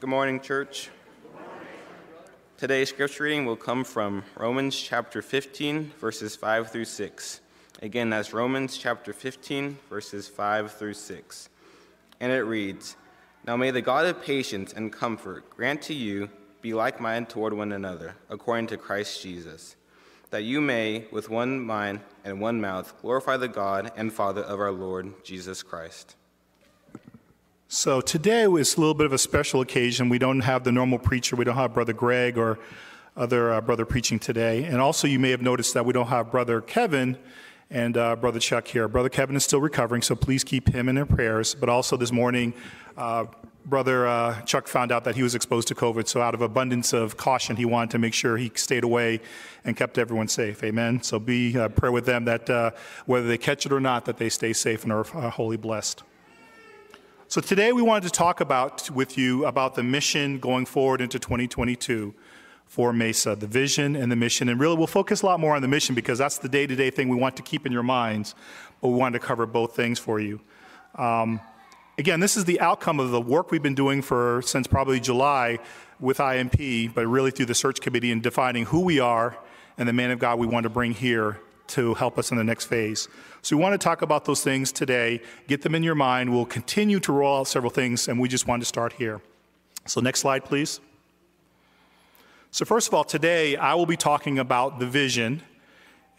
Good morning, church. Today's scripture reading will come from Romans chapter 15, verses 5 through 6. Again, that's Romans chapter 15, verses 5 through 6. And it reads Now may the God of patience and comfort grant to you be like minded toward one another, according to Christ Jesus, that you may, with one mind and one mouth, glorify the God and Father of our Lord Jesus Christ. So today was a little bit of a special occasion. We don't have the normal preacher. We don't have Brother Greg or other uh, brother preaching today. And also, you may have noticed that we don't have Brother Kevin and uh, Brother Chuck here. Brother Kevin is still recovering, so please keep him in your prayers. But also, this morning, uh, Brother uh, Chuck found out that he was exposed to COVID. So, out of abundance of caution, he wanted to make sure he stayed away and kept everyone safe. Amen. So, be uh, pray with them that uh, whether they catch it or not, that they stay safe and are wholly blessed. So today we wanted to talk about with you about the mission going forward into 2022 for Mesa, the vision and the mission. And really we'll focus a lot more on the mission because that's the day-to-day thing we want to keep in your minds, but we wanted to cover both things for you. Um, again, this is the outcome of the work we've been doing for since probably July with IMP, but really through the search committee and defining who we are and the man of God we want to bring here to help us in the next phase. So we want to talk about those things today, get them in your mind. We'll continue to roll out several things, and we just want to start here. So, next slide, please. So, first of all, today I will be talking about the vision,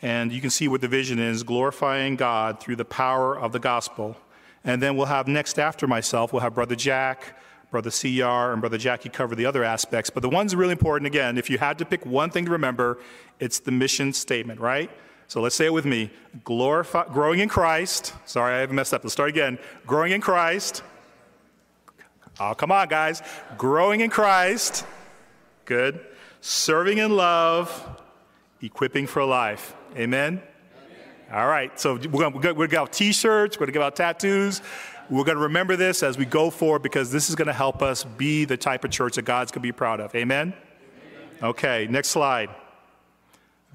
and you can see what the vision is glorifying God through the power of the gospel. And then we'll have next after myself, we'll have Brother Jack, Brother CR, and Brother Jackie cover the other aspects. But the one's really important, again, if you had to pick one thing to remember, it's the mission statement, right? So let's say it with me. Glorify, growing in Christ. Sorry, I haven't messed up. Let's start again. Growing in Christ. Oh, come on, guys. Growing in Christ. Good. Serving in love. Equipping for life. Amen? Amen. All right. So we're going to give out t shirts. We're going to give out tattoos. We're going to remember this as we go forward because this is going to help us be the type of church that God's going to be proud of. Amen? Amen. Okay, next slide.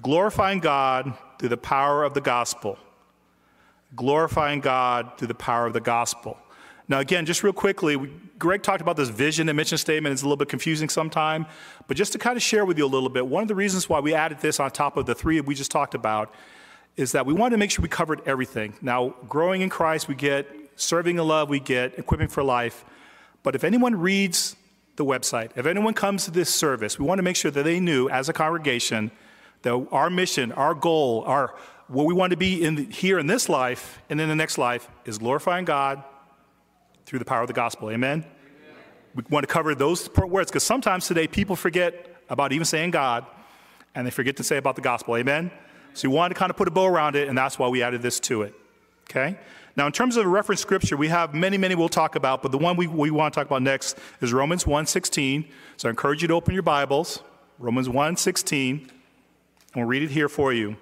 Glorifying God through the power of the gospel. Glorifying God through the power of the gospel. Now, again, just real quickly, Greg talked about this vision and mission statement. It's a little bit confusing sometimes, but just to kind of share with you a little bit, one of the reasons why we added this on top of the three we just talked about is that we wanted to make sure we covered everything. Now, growing in Christ, we get serving in love, we get equipping for life. But if anyone reads the website, if anyone comes to this service, we want to make sure that they knew as a congregation that our mission, our goal, our what we want to be in the, here in this life and in the next life is glorifying God through the power of the gospel. Amen. Amen. We want to cover those words because sometimes today people forget about even saying God and they forget to say about the gospel. Amen. So we wanted to kind of put a bow around it, and that's why we added this to it. Okay? Now, in terms of reference scripture, we have many, many we'll talk about, but the one we, we want to talk about next is Romans 1.16. So I encourage you to open your Bibles. Romans 1.16. We'll read it here for you.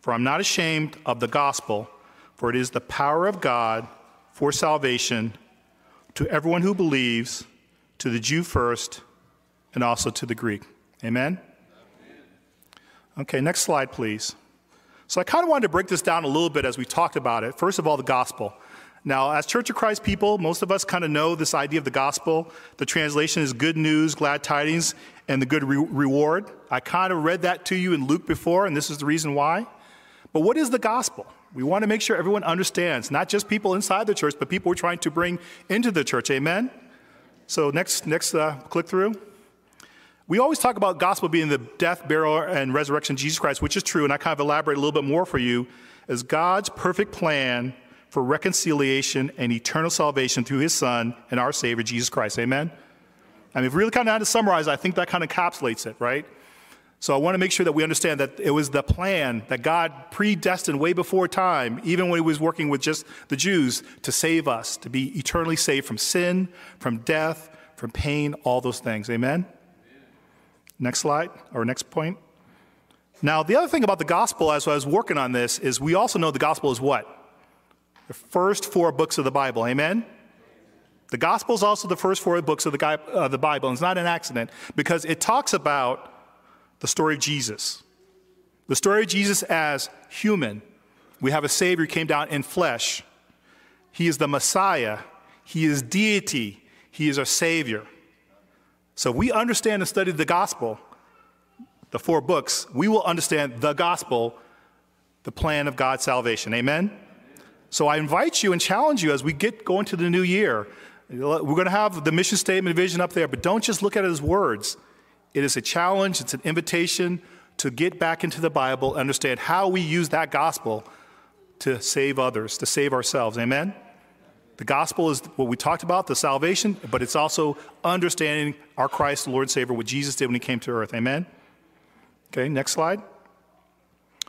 For I'm not ashamed of the gospel, for it is the power of God for salvation to everyone who believes, to the Jew first, and also to the Greek. Amen? Okay, next slide, please. So I kind of wanted to break this down a little bit as we talked about it. First of all, the gospel. Now, as Church of Christ people, most of us kind of know this idea of the gospel. The translation is good news, glad tidings, and the good re- reward. I kind of read that to you in Luke before, and this is the reason why. But what is the gospel? We want to make sure everyone understands, not just people inside the church, but people we're trying to bring into the church. Amen? So, next, next uh, click through. We always talk about gospel being the death, burial, and resurrection of Jesus Christ, which is true, and I kind of elaborate a little bit more for you, as God's perfect plan for reconciliation and eternal salvation through his Son and our Savior, Jesus Christ. Amen? I mean, if we really kind of had to summarize, I think that kind of encapsulates it, right? So I want to make sure that we understand that it was the plan that God predestined way before time, even when he was working with just the Jews, to save us, to be eternally saved from sin, from death, from pain, all those things. Amen? Amen? Next slide, or next point. Now, the other thing about the gospel, as I was working on this, is we also know the gospel is what? The first four books of the Bible. Amen? The gospel is also the first four books of the, uh, the Bible, and it's not an accident because it talks about the story of Jesus. The story of Jesus as human. We have a Savior who came down in flesh. He is the Messiah. He is deity. He is our Savior. So we understand and study the gospel, the four books, we will understand the gospel, the plan of God's salvation. Amen? So I invite you and challenge you as we get going to the new year. We're going to have the mission statement vision up there, but don't just look at it as words. It is a challenge, it's an invitation to get back into the Bible, understand how we use that gospel to save others, to save ourselves. Amen? The gospel is what we talked about, the salvation, but it's also understanding our Christ, Lord and Savior, what Jesus did when he came to earth. Amen? Okay, next slide.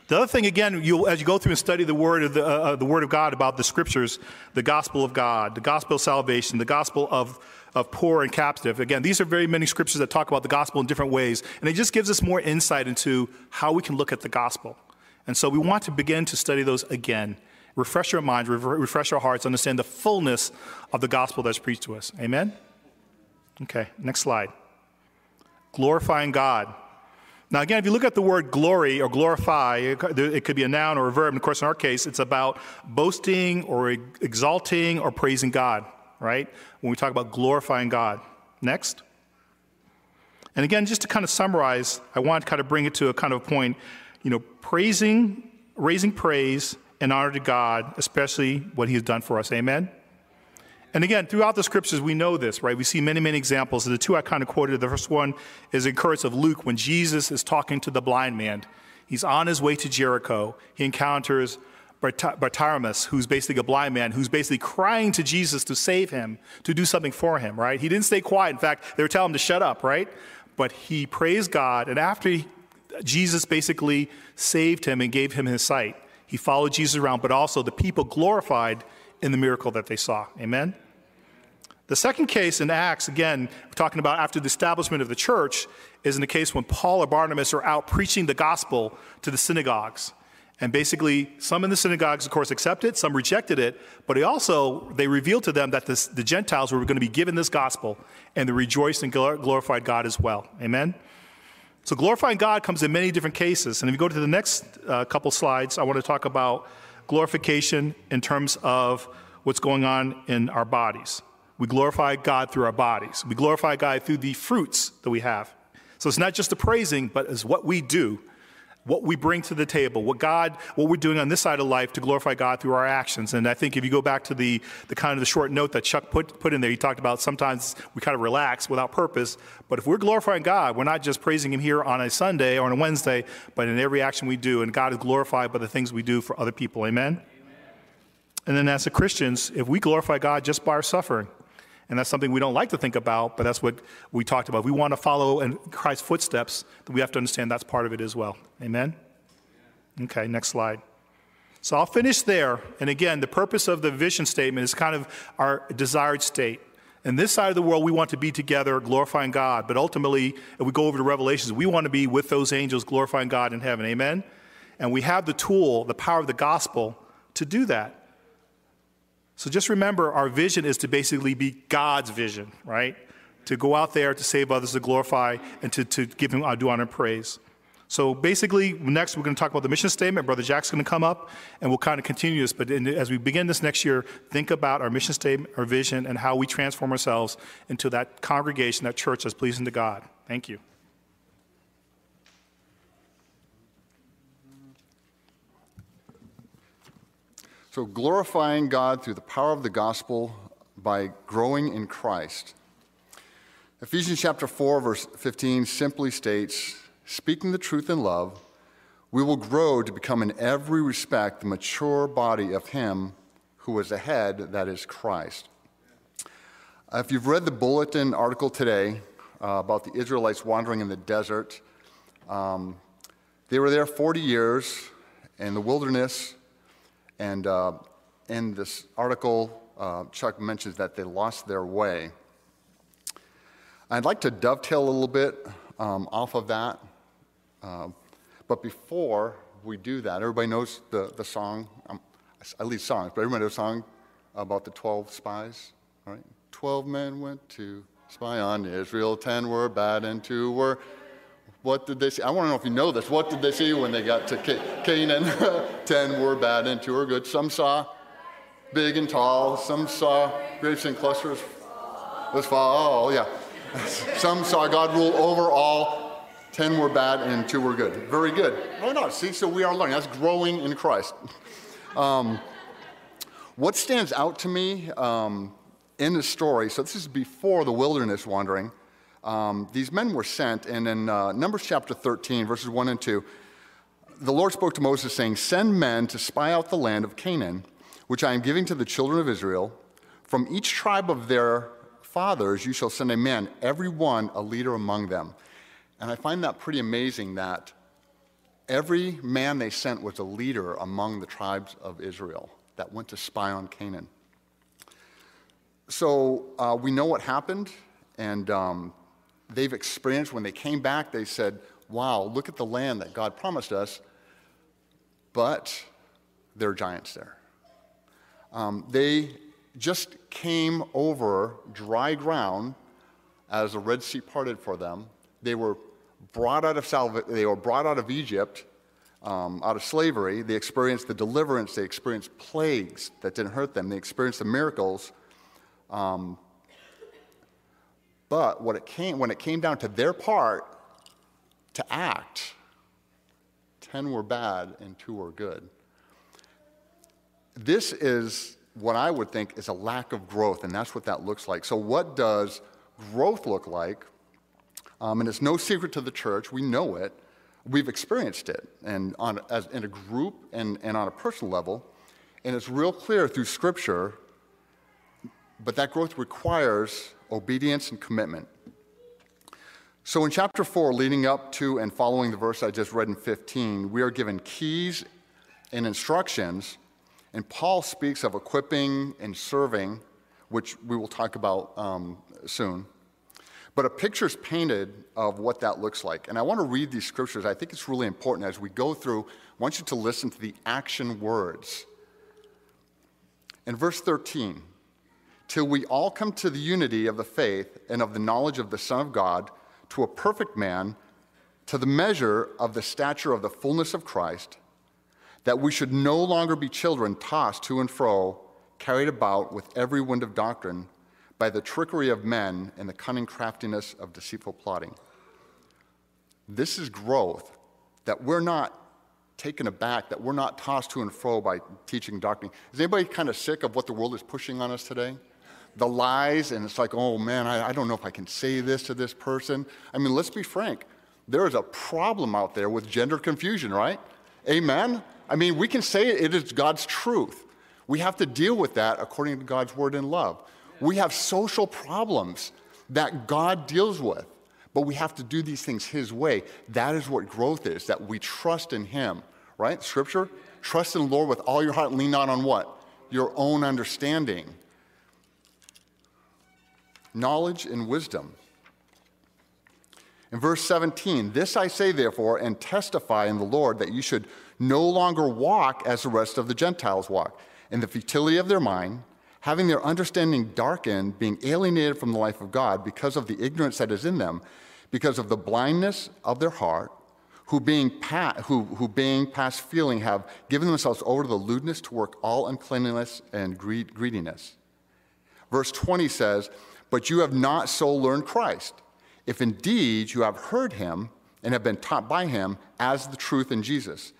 The other thing, again, you, as you go through and study the word, of the, uh, uh, the word of God about the scriptures, the gospel of God, the gospel of salvation, the gospel of, of poor and captive. Again, these are very many scriptures that talk about the gospel in different ways, and it just gives us more insight into how we can look at the gospel. And so we want to begin to study those again, refresh our minds, refresh our hearts, understand the fullness of the gospel that's preached to us. Amen? Okay, next slide. Glorifying God. Now, again, if you look at the word glory or glorify, it could be a noun or a verb. And of course, in our case, it's about boasting or exalting or praising God, right? When we talk about glorifying God. Next. And again, just to kind of summarize, I want to kind of bring it to a kind of point, you know, praising, raising praise and honor to God, especially what He has done for us. Amen? And again, throughout the scriptures, we know this, right? We see many, many examples. The two I kind of quoted, the first one is in Curse of Luke when Jesus is talking to the blind man. He's on his way to Jericho. He encounters Bartimaeus, who's basically a blind man, who's basically crying to Jesus to save him, to do something for him, right? He didn't stay quiet. In fact, they were telling him to shut up, right? But he praised God, and after he, Jesus basically saved him and gave him his sight, he followed Jesus around, but also the people glorified in the miracle that they saw. Amen? The second case in Acts, again, we're talking about after the establishment of the church, is in the case when Paul or Barnabas are out preaching the gospel to the synagogues. And basically, some in the synagogues, of course, accepted, some rejected it, but also, they revealed to them that this, the Gentiles were going to be given this gospel, and they rejoiced and glorified God as well. Amen? So glorifying God comes in many different cases. And if you go to the next uh, couple slides, I want to talk about glorification in terms of what's going on in our bodies. We glorify God through our bodies. We glorify God through the fruits that we have. So it's not just the praising, but it's what we do, what we bring to the table, what God, what we're doing on this side of life to glorify God through our actions. And I think if you go back to the, the kind of the short note that Chuck put, put in there, he talked about sometimes we kind of relax without purpose. But if we're glorifying God, we're not just praising Him here on a Sunday or on a Wednesday, but in every action we do. And God is glorified by the things we do for other people. Amen? Amen. And then as a Christians, if we glorify God just by our suffering, and that's something we don't like to think about, but that's what we talked about. We want to follow in Christ's footsteps, then we have to understand that's part of it as well. Amen? Okay, next slide. So I'll finish there. And again, the purpose of the vision statement is kind of our desired state. In this side of the world, we want to be together glorifying God. But ultimately, if we go over to Revelations, we want to be with those angels glorifying God in heaven. Amen? And we have the tool, the power of the gospel to do that. So just remember, our vision is to basically be God's vision, right? To go out there to save others, to glorify, and to, to give Him due honor and praise. So basically, next we're going to talk about the mission statement. Brother Jack's going to come up, and we'll kind of continue this. But in, as we begin this next year, think about our mission statement, our vision, and how we transform ourselves into that congregation, that church that's pleasing to God. Thank you. So, glorifying God through the power of the gospel by growing in Christ. Ephesians chapter 4, verse 15 simply states Speaking the truth in love, we will grow to become in every respect the mature body of Him who is the head, that is Christ. Uh, if you've read the bulletin article today uh, about the Israelites wandering in the desert, um, they were there 40 years in the wilderness and uh, in this article, uh, Chuck mentions that they lost their way. I'd like to dovetail a little bit um, off of that. Uh, but before we do that, everybody knows the, the song. Um, I lead songs, but everybody knows the song about the 12 spies, right? 12 men went to spy on Israel, 10 were bad, and 2 were what did they see? I want to know if you know this. What did they see when they got to Canaan? Ten were bad and two were good. Some saw big and tall. Some saw grapes in clusters. Let's follow. Oh, yeah. Some saw God rule over all. Ten were bad and two were good. Very good. No, no. See, so we are learning. That's growing in Christ. Um, what stands out to me um, in the story, so this is before the wilderness wandering, um, these men were sent, and in uh, Numbers chapter 13, verses 1 and 2, the Lord spoke to Moses, saying, Send men to spy out the land of Canaan, which I am giving to the children of Israel. From each tribe of their fathers you shall send a man, every one a leader among them. And I find that pretty amazing that every man they sent was a leader among the tribes of Israel that went to spy on Canaan. So uh, we know what happened, and um, they've experienced when they came back, they said, Wow, look at the land that God promised us, but there are giants there. Um, they just came over dry ground as the Red Sea parted for them. They were brought out of Salva- they were brought out of Egypt, um, out of slavery. They experienced the deliverance. They experienced plagues that didn't hurt them. They experienced the miracles. Um, but what it came, when it came down to their part to act, 10 were bad and two were good. This is what I would think is a lack of growth, and that's what that looks like. So, what does growth look like? Um, and it's no secret to the church, we know it, we've experienced it, and on, as, in a group and, and on a personal level. And it's real clear through Scripture, but that growth requires obedience and commitment. So, in chapter 4, leading up to and following the verse I just read in 15, we are given keys and instructions, and Paul speaks of equipping and serving, which we will talk about um, soon. But a picture is painted of what that looks like. And I want to read these scriptures. I think it's really important as we go through. I want you to listen to the action words. In verse 13, till we all come to the unity of the faith and of the knowledge of the Son of God, to a perfect man, to the measure of the stature of the fullness of Christ, that we should no longer be children tossed to and fro, carried about with every wind of doctrine, by the trickery of men and the cunning craftiness of deceitful plotting. This is growth that we're not taken aback, that we're not tossed to and fro by teaching doctrine. Is anybody kind of sick of what the world is pushing on us today? The lies, and it's like, oh man, I, I don't know if I can say this to this person. I mean, let's be frank. There is a problem out there with gender confusion, right? Amen? I mean, we can say it is God's truth. We have to deal with that according to God's word and love. We have social problems that God deals with, but we have to do these things His way. That is what growth is, that we trust in Him, right? Scripture, trust in the Lord with all your heart lean not on what? Your own understanding knowledge and wisdom. In verse 17, this I say therefore and testify in the Lord that you should no longer walk as the rest of the Gentiles walk, in the futility of their mind, having their understanding darkened, being alienated from the life of God because of the ignorance that is in them, because of the blindness of their heart, who being, pa- who, who being past feeling have given themselves over to the lewdness to work all uncleanness and greed- greediness. Verse 20 says, but you have not so learned Christ. If indeed you have heard him and have been taught by him as the truth in Jesus,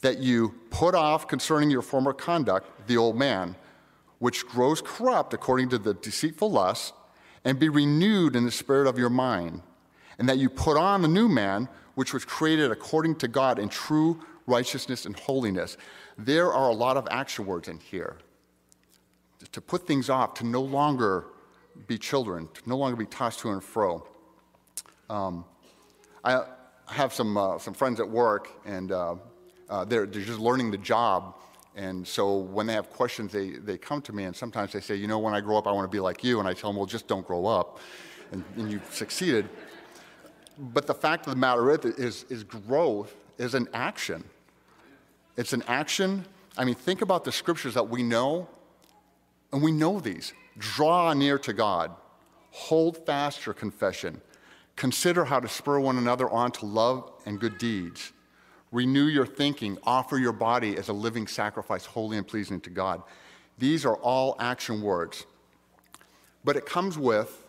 that you put off concerning your former conduct the old man, which grows corrupt according to the deceitful lusts, and be renewed in the spirit of your mind, and that you put on the new man, which was created according to God in true righteousness and holiness. There are a lot of action words in here. To put things off, to no longer be children, to no longer be tossed to and fro. Um, I have some, uh, some friends at work, and uh, uh, they're, they're just learning the job. And so when they have questions, they, they come to me, and sometimes they say, You know, when I grow up, I want to be like you. And I tell them, Well, just don't grow up. And, and you've succeeded. But the fact of the matter is, is, is growth is an action. It's an action. I mean, think about the scriptures that we know, and we know these. Draw near to God. Hold fast your confession. Consider how to spur one another on to love and good deeds. Renew your thinking. Offer your body as a living sacrifice, holy and pleasing to God. These are all action words. But it comes with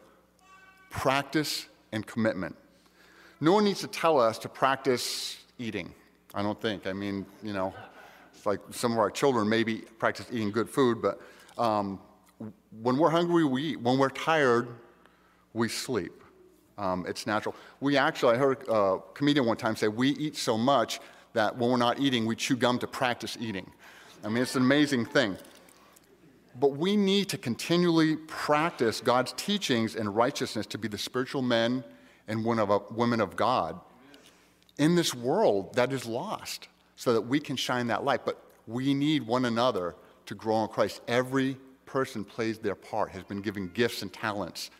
practice and commitment. No one needs to tell us to practice eating, I don't think. I mean, you know, it's like some of our children maybe practice eating good food, but um, when we're hungry, we eat. When we're tired, we sleep. Um, it's natural. We actually, I heard a comedian one time say, we eat so much that when we're not eating, we chew gum to practice eating. I mean, it's an amazing thing. But we need to continually practice God's teachings and righteousness to be the spiritual men and women of God in this world that is lost so that we can shine that light. But we need one another to grow in Christ. Every person plays their part, has been given gifts and talents,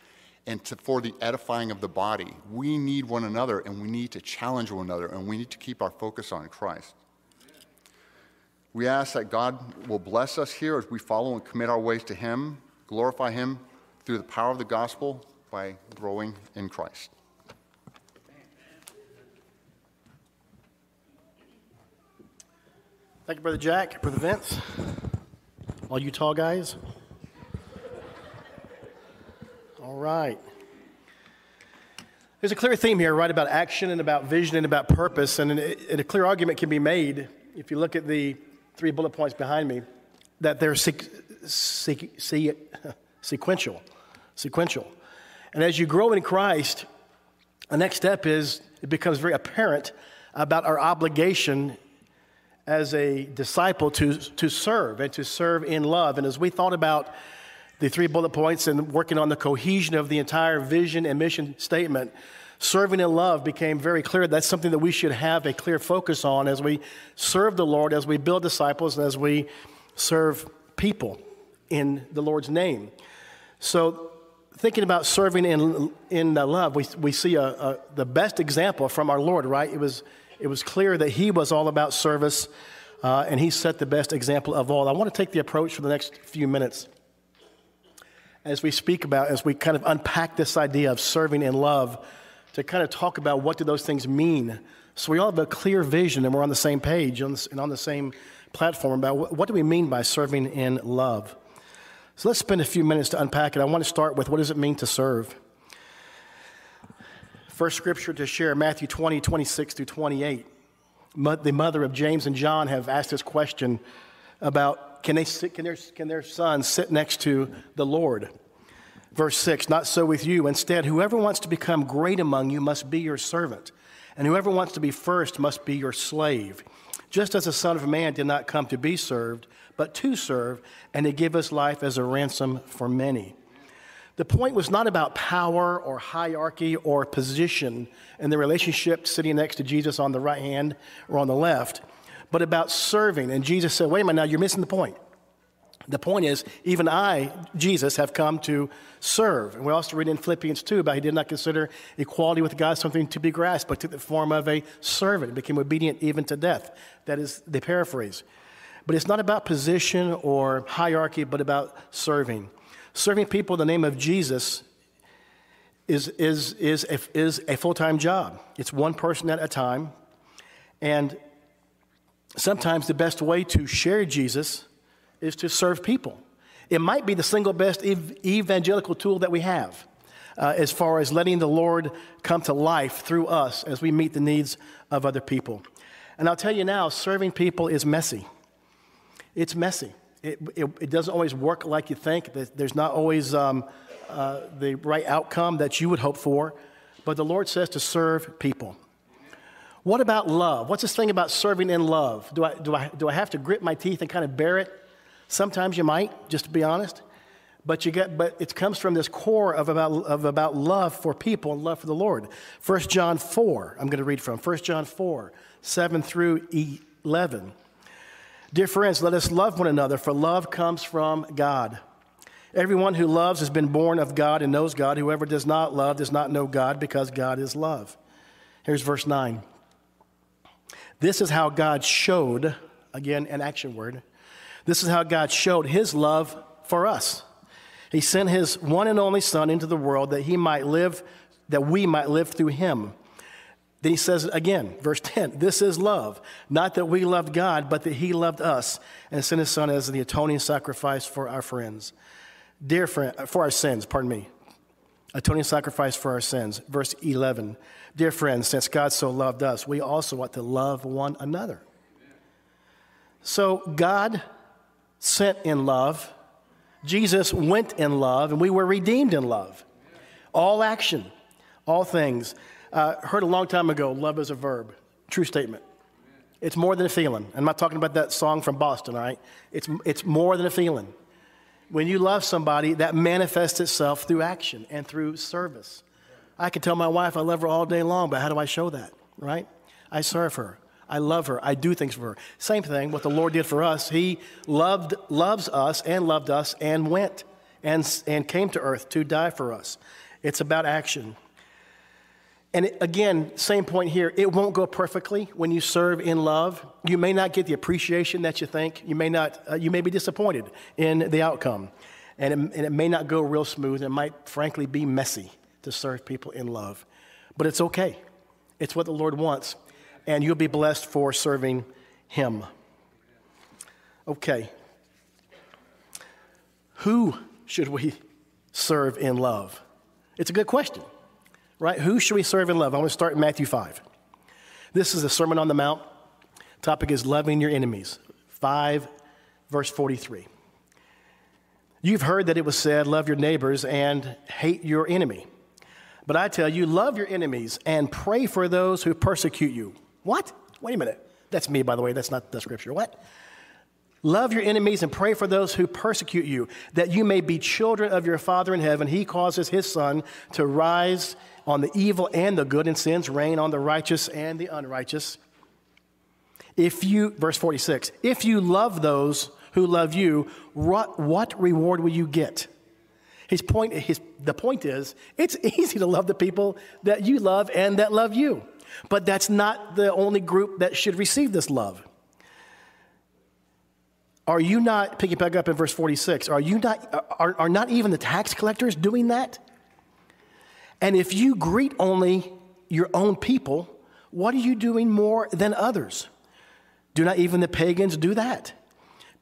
and to, for the edifying of the body. We need one another, and we need to challenge one another, and we need to keep our focus on Christ. We ask that God will bless us here as we follow and commit our ways to Him, glorify Him through the power of the gospel by growing in Christ. Thank you, Brother Jack, Brother Vince, all you tall guys. All right. There's a clear theme here, right, about action and about vision and about purpose. And, and a clear argument can be made if you look at the three bullet points behind me that they're sequ- sequ- sequential. Sequential. And as you grow in Christ, the next step is it becomes very apparent about our obligation as a disciple to, to serve and to serve in love. And as we thought about the three bullet points and working on the cohesion of the entire vision and mission statement, serving in love became very clear. That's something that we should have a clear focus on as we serve the Lord, as we build disciples, and as we serve people in the Lord's name. So, thinking about serving in, in uh, love, we, we see a, a, the best example from our Lord, right? It was it was clear that he was all about service, uh, and he set the best example of all. I want to take the approach for the next few minutes as we speak about, as we kind of unpack this idea of serving in love, to kind of talk about what do those things mean. So we all have a clear vision and we're on the same page and on the same platform about what do we mean by serving in love. So let's spend a few minutes to unpack it. I want to start with what does it mean to serve? First scripture to share, Matthew 20, 26 through 28. The mother of James and John have asked this question about can, they sit, can, their, can their son sit next to the Lord? Verse 6 Not so with you. Instead, whoever wants to become great among you must be your servant, and whoever wants to be first must be your slave. Just as the Son of Man did not come to be served, but to serve, and to give his life as a ransom for many. The point was not about power or hierarchy or position in the relationship sitting next to Jesus on the right hand or on the left, but about serving. And Jesus said, Wait a minute, now you're missing the point. The point is, even I, Jesus, have come to serve. And we also read in Philippians 2 about he did not consider equality with God something to be grasped, but took the form of a servant, and became obedient even to death. That is the paraphrase. But it's not about position or hierarchy, but about serving. Serving people in the name of Jesus is, is, is a, is a full time job. It's one person at a time. And sometimes the best way to share Jesus is to serve people. It might be the single best ev- evangelical tool that we have uh, as far as letting the Lord come to life through us as we meet the needs of other people. And I'll tell you now, serving people is messy. It's messy it, it, it, doesn't always work like you think. There's not always um, uh, the right outcome that you would hope for. But the Lord says to serve people. What about love? What's this thing about serving in love? Do I, do I, do I have to grit my teeth and kind of bear it? Sometimes you might, just to be honest. But, you get, but it comes from this core of about, of about love for people and love for the Lord. 1 John 4, I'm going to read from 1 John 4, 7 through 11. Dear friends, let us love one another, for love comes from God. Everyone who loves has been born of God and knows God. Whoever does not love does not know God because God is love. Here's verse 9. This is how God showed, again, an action word. This is how God showed his love for us. He sent his one and only Son into the world that he might live, that we might live through him. Then he says again, verse 10 This is love, not that we loved God, but that he loved us and sent his son as the atoning sacrifice for our friends. Dear friend, uh, for our sins, pardon me. atoning sacrifice for our sins. Verse 11 Dear friends, since God so loved us, we also ought to love one another. So God sent in love, Jesus went in love, and we were redeemed in love. All action, all things. Uh, heard a long time ago love is a verb. True statement. It's more than a feeling. I'm not talking about that song from Boston, all right? It's, it's more than a feeling. When you love somebody, that manifests itself through action and through service. I can tell my wife I love her all day long, but how do I show that, right? I serve her. I love her. I do things for her. Same thing, what the Lord did for us. He loved, loves us and loved us and went and, and came to earth to die for us. It's about action. And again, same point here. It won't go perfectly when you serve in love. You may not get the appreciation that you think. You may not. Uh, you may be disappointed in the outcome, and it, and it may not go real smooth. It might, frankly, be messy to serve people in love, but it's okay. It's what the Lord wants, and you'll be blessed for serving Him. Okay. Who should we serve in love? It's a good question right? Who should we serve and love? I want to start in Matthew 5. This is the Sermon on the Mount. Topic is loving your enemies. 5, verse 43. You've heard that it was said, Love your neighbors and hate your enemy. But I tell you, love your enemies and pray for those who persecute you. What? Wait a minute. That's me, by the way. That's not the scripture. What? Love your enemies and pray for those who persecute you, that you may be children of your Father in heaven. He causes his sun to rise on the evil and the good, and sins rain on the righteous and the unrighteous. If you, verse 46, if you love those who love you, what, what reward will you get? His point, his, the point is, it's easy to love the people that you love and that love you. But that's not the only group that should receive this love. Are you not, picking back up in verse 46, are you not, are, are not even the tax collectors doing that? And if you greet only your own people, what are you doing more than others? Do not even the pagans do that?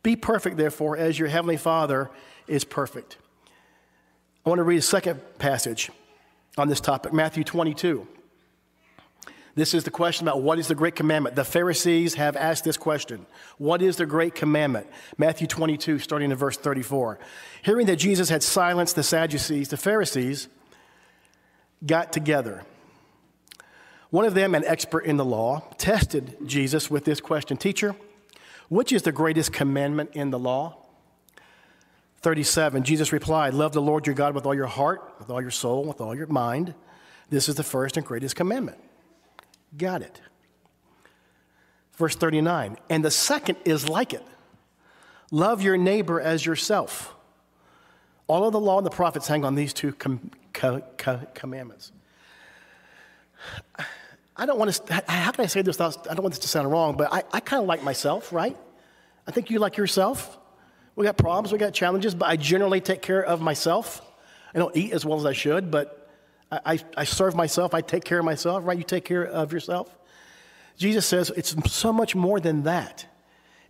Be perfect, therefore, as your heavenly Father is perfect. I want to read a second passage on this topic, Matthew 22. This is the question about what is the great commandment. The Pharisees have asked this question What is the great commandment? Matthew 22, starting in verse 34. Hearing that Jesus had silenced the Sadducees, the Pharisees got together. One of them, an expert in the law, tested Jesus with this question Teacher, which is the greatest commandment in the law? 37, Jesus replied, Love the Lord your God with all your heart, with all your soul, with all your mind. This is the first and greatest commandment. Got it. Verse 39, and the second is like it love your neighbor as yourself. All of the law and the prophets hang on these two com- co- co- commandments. I don't want to, how can I say this? I don't want this to sound wrong, but I, I kind of like myself, right? I think you like yourself. We got problems, we got challenges, but I generally take care of myself. I don't eat as well as I should, but I, I serve myself. I take care of myself, right? You take care of yourself. Jesus says it's so much more than that.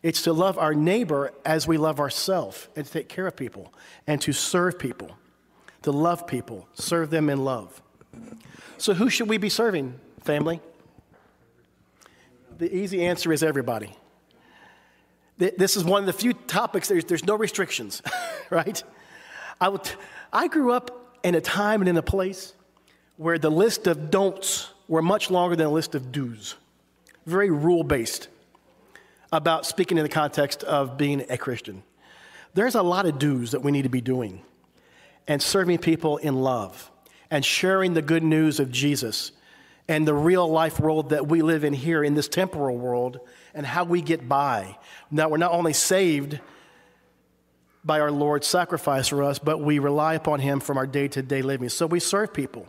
It's to love our neighbor as we love ourselves and to take care of people and to serve people to love people, serve them in love. So, who should we be serving, family? The easy answer is everybody. This is one of the few topics there's, there's no restrictions, right? I, would, I grew up in a time and in a place where the list of don'ts were much longer than a list of do's, very rule based about speaking in the context of being a Christian. There's a lot of do's that we need to be doing and serving people in love and sharing the good news of Jesus and the real life world that we live in here in this temporal world and how we get by. Now, we're not only saved by our Lord's sacrifice for us, but we rely upon Him from our day to day living. So we serve people.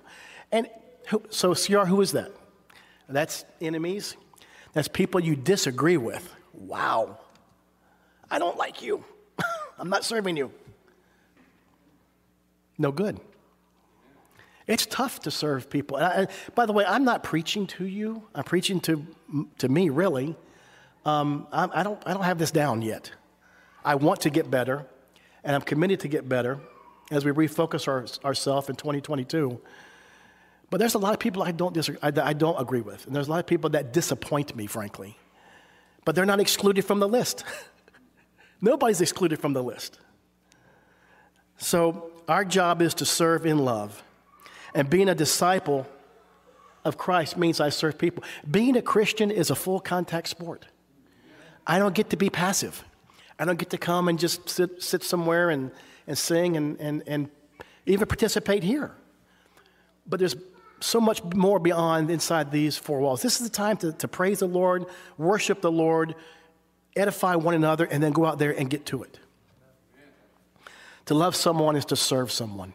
And who, so, CR, who is that? That's enemies. That's people you disagree with. Wow. I don't like you. I'm not serving you no good. It's tough to serve people. I, by the way, I'm not preaching to you. I'm preaching to, to me, really. Um, I, I, don't, I don't have this down yet. I want to get better, and I'm committed to get better. as we refocus our, ourselves in 2022. But there's a lot of people I don't, disagree, I, I don't agree with. And there's a lot of people that disappoint me, frankly. But they're not excluded from the list. Nobody's excluded from the list. So our job is to serve in love. And being a disciple of Christ means I serve people. Being a Christian is a full contact sport. I don't get to be passive. I don't get to come and just sit, sit somewhere and, and sing and, and, and even participate here. But there's so much more beyond inside these four walls. This is the time to, to praise the Lord, worship the Lord, edify one another, and then go out there and get to it. To love someone is to serve someone.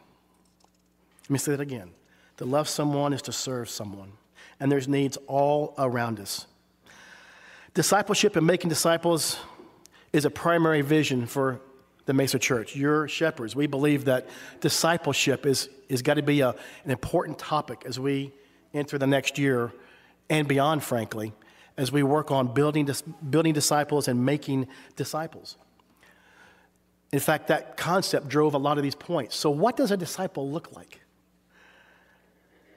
Let me say that again. To love someone is to serve someone. And there's needs all around us. Discipleship and making disciples is a primary vision for the Mesa Church. Your shepherds, we believe that discipleship is, is got to be a, an important topic as we enter the next year and beyond, frankly, as we work on building, building disciples and making disciples. In fact, that concept drove a lot of these points. So, what does a disciple look like?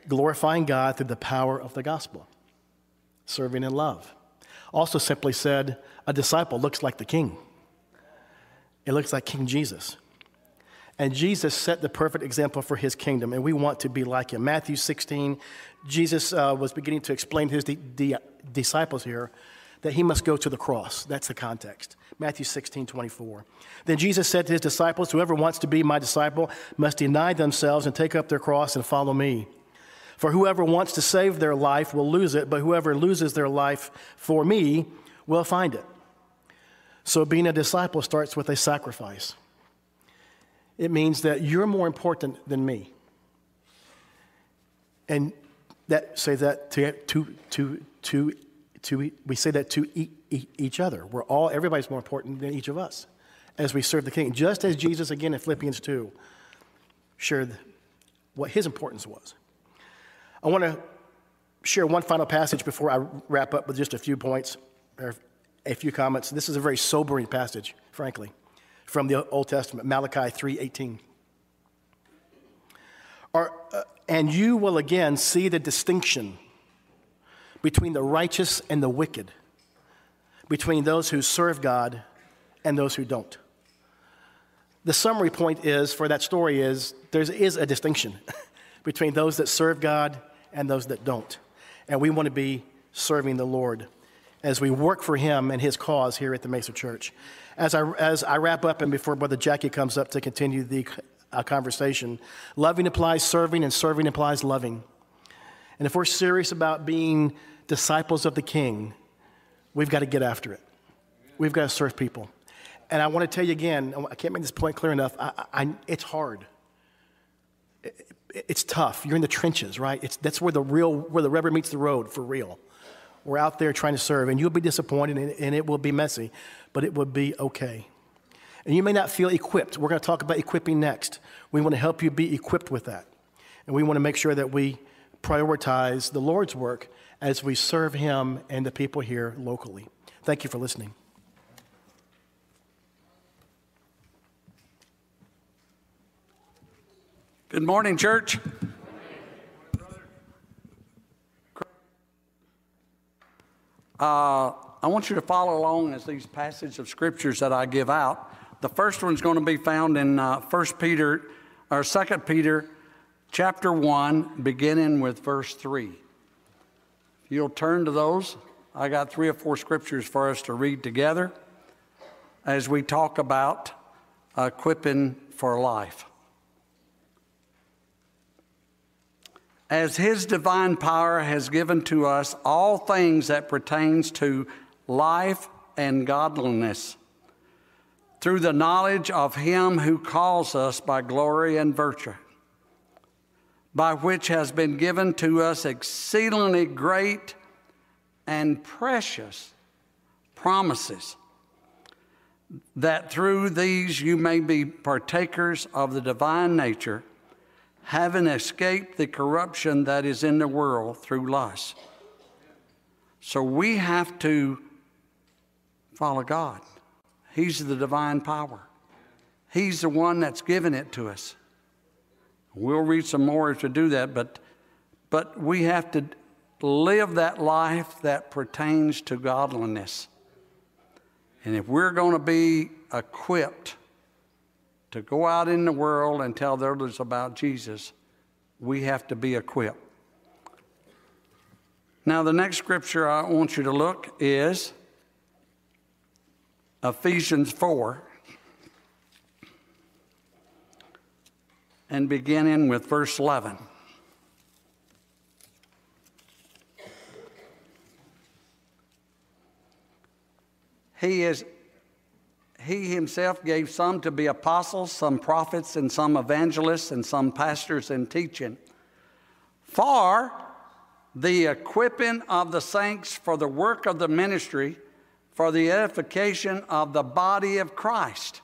Glorifying God through the power of the gospel, serving in love. Also, simply said, a disciple looks like the king. It looks like King Jesus. And Jesus set the perfect example for his kingdom, and we want to be like him. Matthew 16, Jesus uh, was beginning to explain to his di- di- disciples here that he must go to the cross. That's the context. Matthew 16, 24. Then Jesus said to his disciples, Whoever wants to be my disciple must deny themselves and take up their cross and follow me. For whoever wants to save their life will lose it, but whoever loses their life for me will find it. So, being a disciple starts with a sacrifice. It means that you're more important than me. And that say that to, to, to, to, to we say that to e- e- each other. We're all, everybody's more important than each of us as we serve the King. Just as Jesus, again in Philippians 2, shared what his importance was. I want to share one final passage before I wrap up with just a few points a few comments. This is a very sobering passage, frankly, from the Old Testament, Malachi 3:18. uh, and you will again see the distinction between the righteous and the wicked, between those who serve God and those who don't. The summary point is for that story is there is a distinction between those that serve God and those that don't. And we want to be serving the Lord as we work for Him and His cause here at the Mesa Church. As I, as I wrap up and before Brother Jackie comes up to continue the uh, conversation, loving implies serving and serving implies loving. And if we're serious about being disciples of the King, we've got to get after it. We've got to serve people. And I want to tell you again, I can't make this point clear enough. I, I, it's hard. It, it's tough. You're in the trenches, right? It's, that's where the real, where the rubber meets the road for real. We're out there trying to serve, and you'll be disappointed, and, and it will be messy, but it will be okay. And you may not feel equipped. We're going to talk about equipping next. We want to help you be equipped with that. And we want to make sure that we prioritize the Lord's work as we serve Him and the people here locally. Thank you for listening. Good morning, church. Uh, I want you to follow along as these passages of scriptures that I give out. The first one's going to be found in uh, 1 Peter or 2 Peter chapter 1, beginning with verse 3. If you'll turn to those, I got three or four scriptures for us to read together as we talk about equipping for life. As his divine power has given to us all things that pertains to life and godliness through the knowledge of him who calls us by glory and virtue by which has been given to us exceedingly great and precious promises that through these you may be partakers of the divine nature having escaped the corruption that is in the world through lust. So we have to follow God. He's the divine power. He's the one that's given it to us. We'll read some more to do that, but, but we have to live that life that pertains to godliness. And if we're going to be equipped to go out in the world and tell others about Jesus, we have to be equipped. Now, the next scripture I want you to look is Ephesians 4. And beginning with verse 11. He is he himself gave some to be apostles, some prophets, and some evangelists, and some pastors and teaching. For the equipping of the saints for the work of the ministry, for the edification of the body of Christ,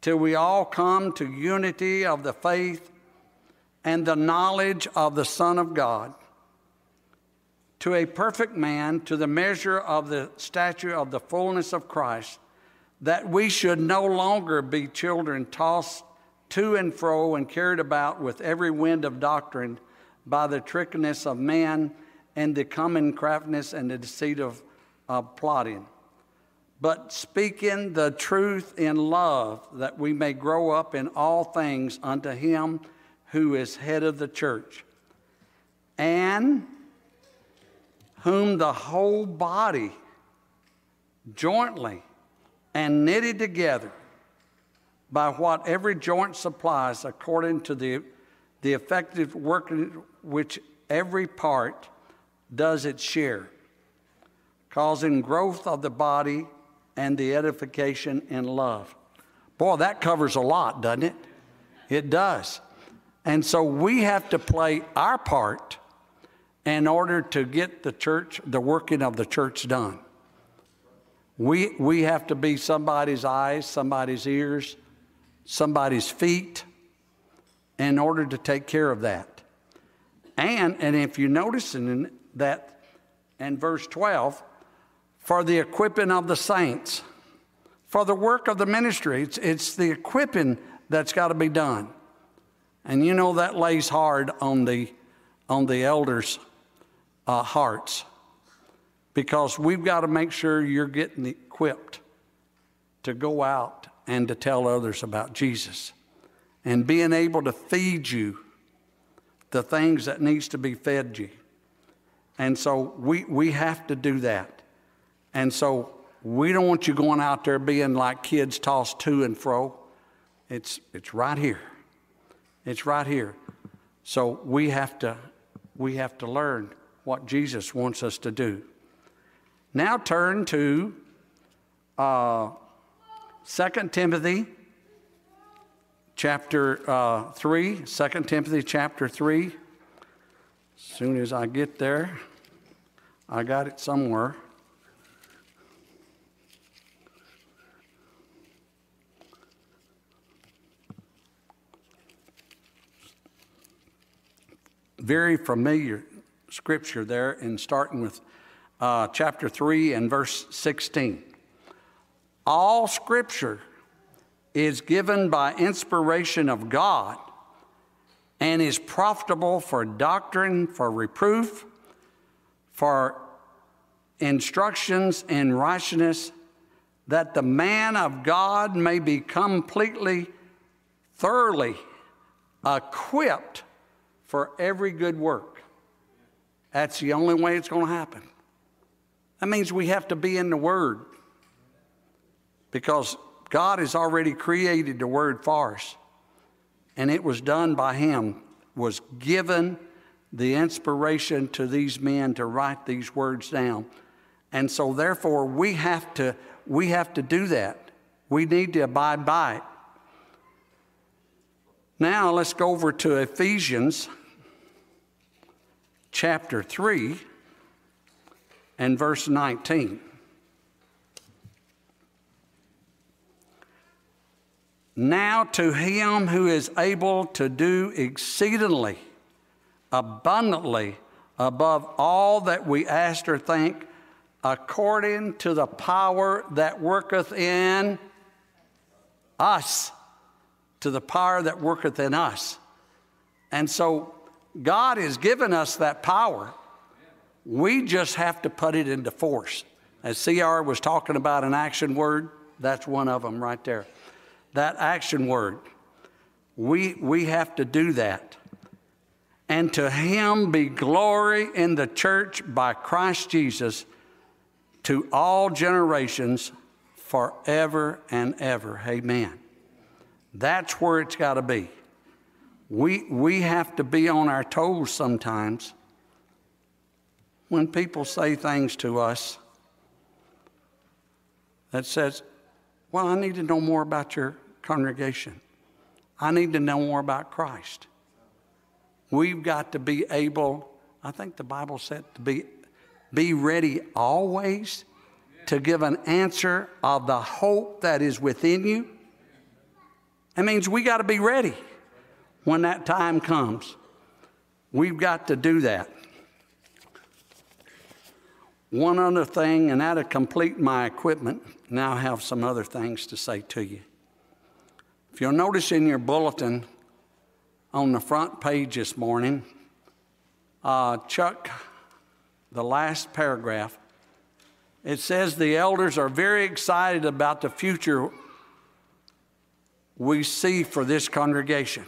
till we all come to unity of the faith and the knowledge of the Son of God to a perfect man, to the measure of the stature of the fullness of Christ, that we should no longer be children tossed to and fro and carried about with every wind of doctrine by the trickiness of man and the common craftiness and the deceit of, of plotting. But speaking the truth in love, that we may grow up in all things unto him who is head of the church. And whom the whole body, jointly and knitted together by what every joint supplies, according to the, the effective work which every part does its share, causing growth of the body and the edification in love. Boy, that covers a lot, doesn't it? It does. And so we have to play our part in order to get the church, the working of the church done. We, we have to be somebody's eyes, somebody's ears, somebody's feet in order to take care of that. And, and if you notice in that in verse 12, for the equipping of the saints, for the work of the ministry, it's, it's the equipping that's got to be done. And you know that lays hard on the, on the elders' uh, hearts because we've got to make sure you're getting equipped to go out and to tell others about Jesus and being able to feed you the things that needs to be fed you. And so we, we have to do that. And so we don't want you going out there being like kids tossed to and fro. It's, it's right here. It's right here. So we have to, we have to learn what Jesus wants us to do. Now turn to uh, 2 Timothy chapter uh, 3, 2 Timothy chapter 3. As soon as I get there, I got it somewhere. Very familiar scripture there and starting with uh, chapter 3 and verse 16. All scripture is given by inspiration of God and is profitable for doctrine, for reproof, for instructions in righteousness, that the man of God may be completely, thoroughly equipped for every good work. That's the only way it's going to happen. That means we have to be in the Word because God has already created the Word for us. And it was done by Him, was given the inspiration to these men to write these words down. And so therefore we have to we have to do that. We need to abide by it. Now let's go over to Ephesians chapter 3 and verse 19. Now to him who is able to do exceedingly, abundantly, above all that we ask or think, according to the power that worketh in us. to the power that worketh in us. And so God has given us that power. We just have to put it into force. As CR was talking about an action word, that's one of them right there. That action word. We, we have to do that. And to him be glory in the church by Christ Jesus to all generations forever and ever. Amen. That's where it's got to be. We, we have to be on our toes sometimes when people say things to us that says, well, I need to know more about your congregation. I need to know more about Christ. We've got to be able, I think the Bible said to be, be ready always to give an answer of the hope that is within you. That means we got to be ready when that time comes. We've got to do that. One other thing, and that'll complete my equipment. Now I have some other things to say to you. If you'll notice in your bulletin on the front page this morning, uh, Chuck, the last paragraph, it says the elders are very excited about the future we see for this congregation.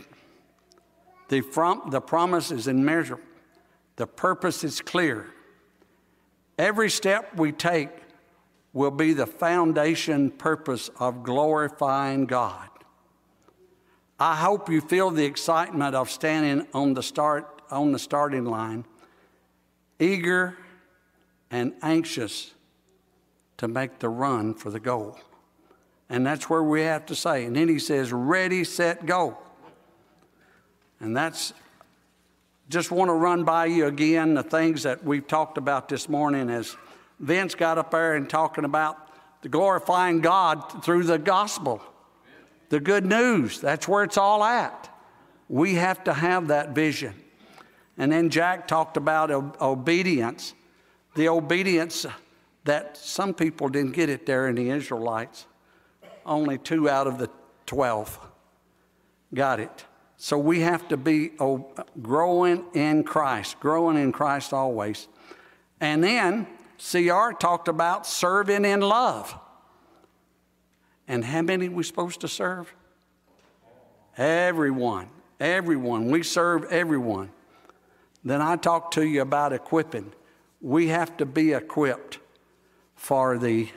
The, from, the promise is immeasurable, the purpose is clear. Every step we take will be the foundation purpose of glorifying God. I hope you feel the excitement of standing on the, start, on the starting line, eager and anxious to make the run for the goal. And that's where we have to say. And then he says, ready, set, go. And that's just want to run by you again the things that we've talked about this morning as Vince got up there and talking about the glorifying God through the gospel, the good news. That's where it's all at. We have to have that vision. And then Jack talked about obedience, the obedience that some people didn't get it there in the Israelites. Only two out of the 12 got it. So we have to be oh, growing in Christ, growing in Christ always. And then CR talked about serving in love. And how many we supposed to serve? Everyone. Everyone. We serve everyone. Then I talked to you about equipping. We have to be equipped for the,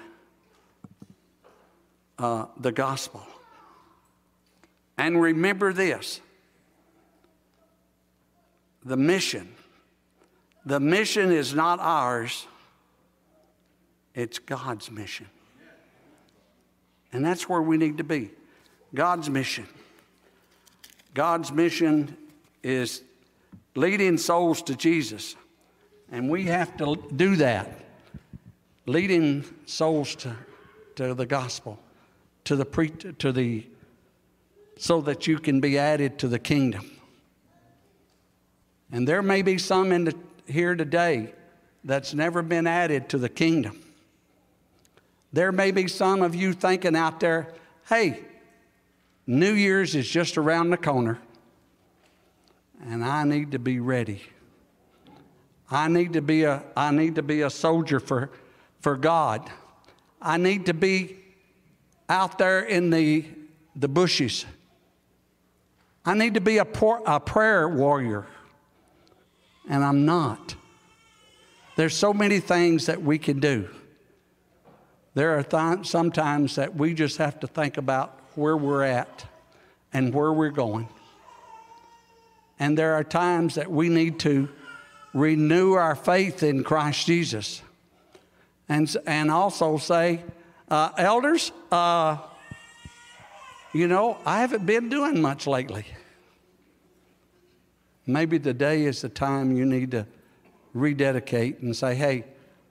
uh, the gospel. And remember this the mission. The mission is not ours, it's God's mission. And that's where we need to be God's mission. God's mission is leading souls to Jesus. And we have to do that leading souls to, to the gospel, to the, pre, to the, so that you can be added to the kingdom. And there may be some in the, here today that's never been added to the kingdom. There may be some of you thinking out there, hey, New Year's is just around the corner, and I need to be ready. I need to be a, I need to be a soldier for, for God. I need to be out there in the, the bushes. I need to be a, por- a prayer warrior and I'm not. There's so many things that we can do. There are th- sometimes that we just have to think about where we're at and where we're going. And there are times that we need to renew our faith in Christ Jesus. And, and also say, uh, elders, uh, you know, I haven't been doing much lately. Maybe today is the time you need to rededicate and say, hey,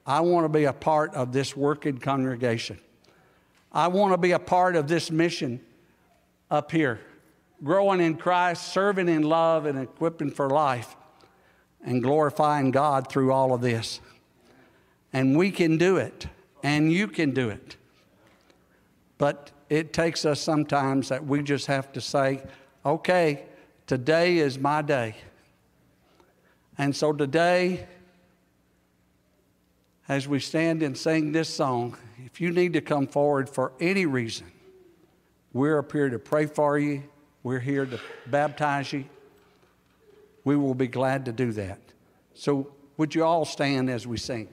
I want to be a part of this working congregation. I want to be a part of this mission up here, growing in Christ, serving in love, and equipping for life, and glorifying God through all of this. And we can do it, and you can do it. But it takes us sometimes that we just have to say, okay, today is my day. And so today, as we stand and sing this song, if you need to come forward for any reason, we're up here to pray for you. We're here to baptize you. We will be glad to do that. So, would you all stand as we sing?